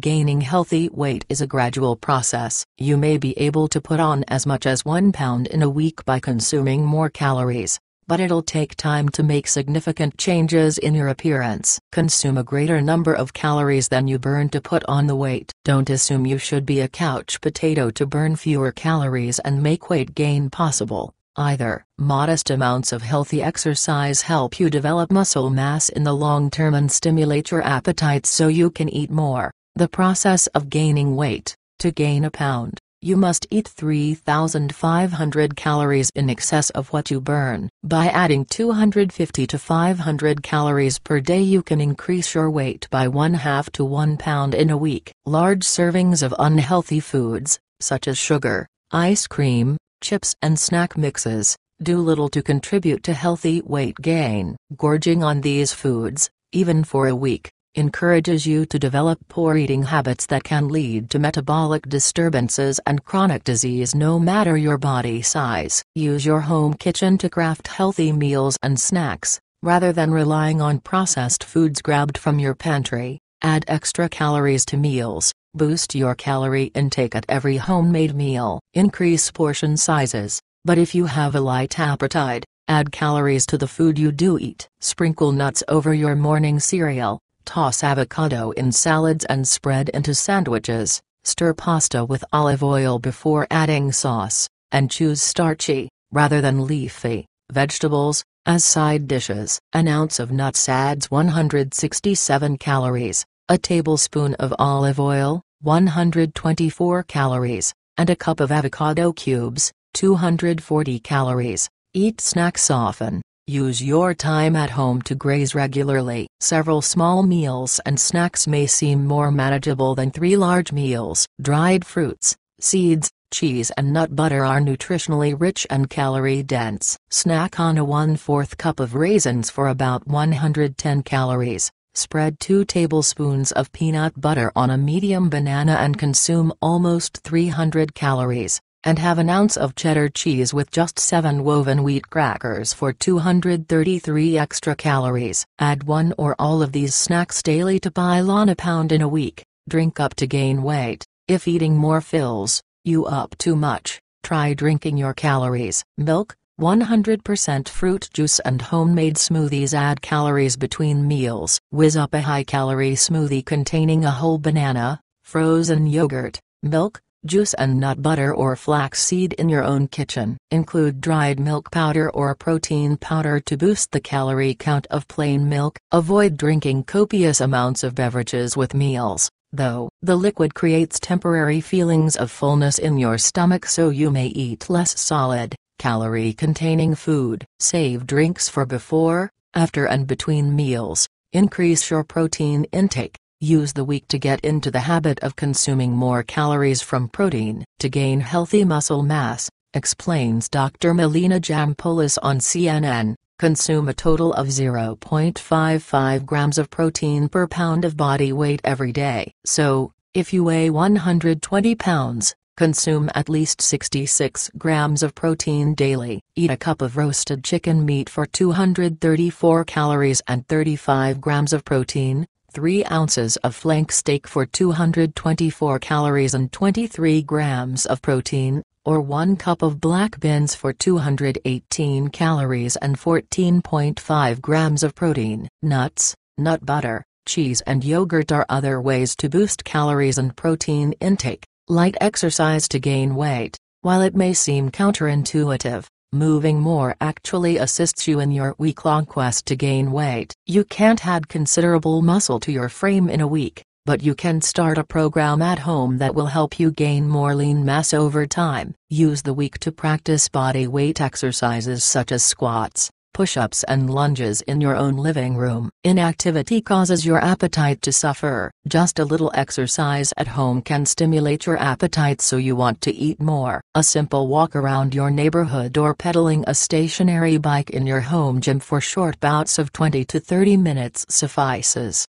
Gaining healthy weight is a gradual process. You may be able to put on as much as one pound in a week by consuming more calories, but it'll take time to make significant changes in your appearance. Consume a greater number of calories than you burn to put on the weight. Don't assume you should be a couch potato to burn fewer calories and make weight gain possible either. Modest amounts of healthy exercise help you develop muscle mass in the long term and stimulate your appetite so you can eat more. The process of gaining weight. To gain a pound, you must eat 3,500 calories in excess of what you burn. By adding 250 to 500 calories per day you can increase your weight by one half to one pound in a week. Large servings of unhealthy foods, such as sugar, ice cream, chips and snack mixes, do little to contribute to healthy weight gain. Gorging on these foods, even for a week, encourages you to develop poor eating habits that can lead to metabolic disturbances and chronic disease no matter your body size. Use your home kitchen to craft healthy meals and snacks, rather than relying on processed foods grabbed from your pantry. Add extra calories to meals, boost your calorie intake at every homemade meal. Increase portion sizes, but if you have a light appetite, add calories to the food you do eat. Sprinkle nuts over your morning cereal, Toss avocado in salads and spread into sandwiches. Stir pasta with olive oil before adding sauce, and choose starchy, rather than leafy, vegetables, as side dishes. An ounce of nuts adds 167 calories, a tablespoon of olive oil, 124 calories, and a cup of avocado cubes, 240 calories. Eat snacks often. Use your time at home to graze regularly. Several small meals and snacks may seem more manageable than three large meals. Dried fruits, seeds, cheese and nut butter are nutritionally rich and calorie dense. Snack on a 1 4th cup of raisins for about 110 calories. Spread 2 tablespoons of peanut butter on a medium banana and consume almost 300 calories and have an ounce of cheddar cheese with just 7 woven wheat crackers for 233 extra calories. Add one or all of these snacks daily to pile on a pound in a week. Drink up to gain weight. If eating more fills you up too much, try drinking your calories. Milk, 100% fruit juice and homemade smoothies add calories between meals. Whiz up a high-calorie smoothie containing a whole banana, frozen yogurt, milk, juice and nut butter or flaxseed in your own kitchen. Include dried milk powder or protein powder to boost the calorie count of plain milk. Avoid drinking copious amounts of beverages with meals, though. The liquid creates temporary feelings of fullness in your stomach so you may eat less solid, calorie-containing food. Save drinks for before, after and between meals. Increase your protein intake. Use the week to get into the habit of consuming more calories from protein. To gain healthy muscle mass, explains Dr. Melina Jampolis on CNN, consume a total of 0.55 grams of protein per pound of body weight every day. So, if you weigh 120 pounds, consume at least 66 grams of protein daily. Eat a cup of roasted chicken meat for 234 calories and 35 grams of protein, 3 ounces of flank steak for 224 calories and 23 grams of protein, or 1 cup of black beans for 218 calories and 14.5 grams of protein. Nuts, nut butter, cheese and yogurt are other ways to boost calories and protein intake. Light exercise to gain weight, while it may seem counterintuitive, Moving more actually assists you in your week-long quest to gain weight. You can't add considerable muscle to your frame in a week, but you can start a program at home that will help you gain more lean mass over time. Use the week to practice body weight exercises such as squats, push-ups and lunges in your own living room. Inactivity causes your appetite to suffer. Just a little exercise at home can stimulate your appetite so you want to eat more. A simple walk around your neighborhood or pedaling a stationary bike in your home gym for short bouts of 20 to 30 minutes suffices.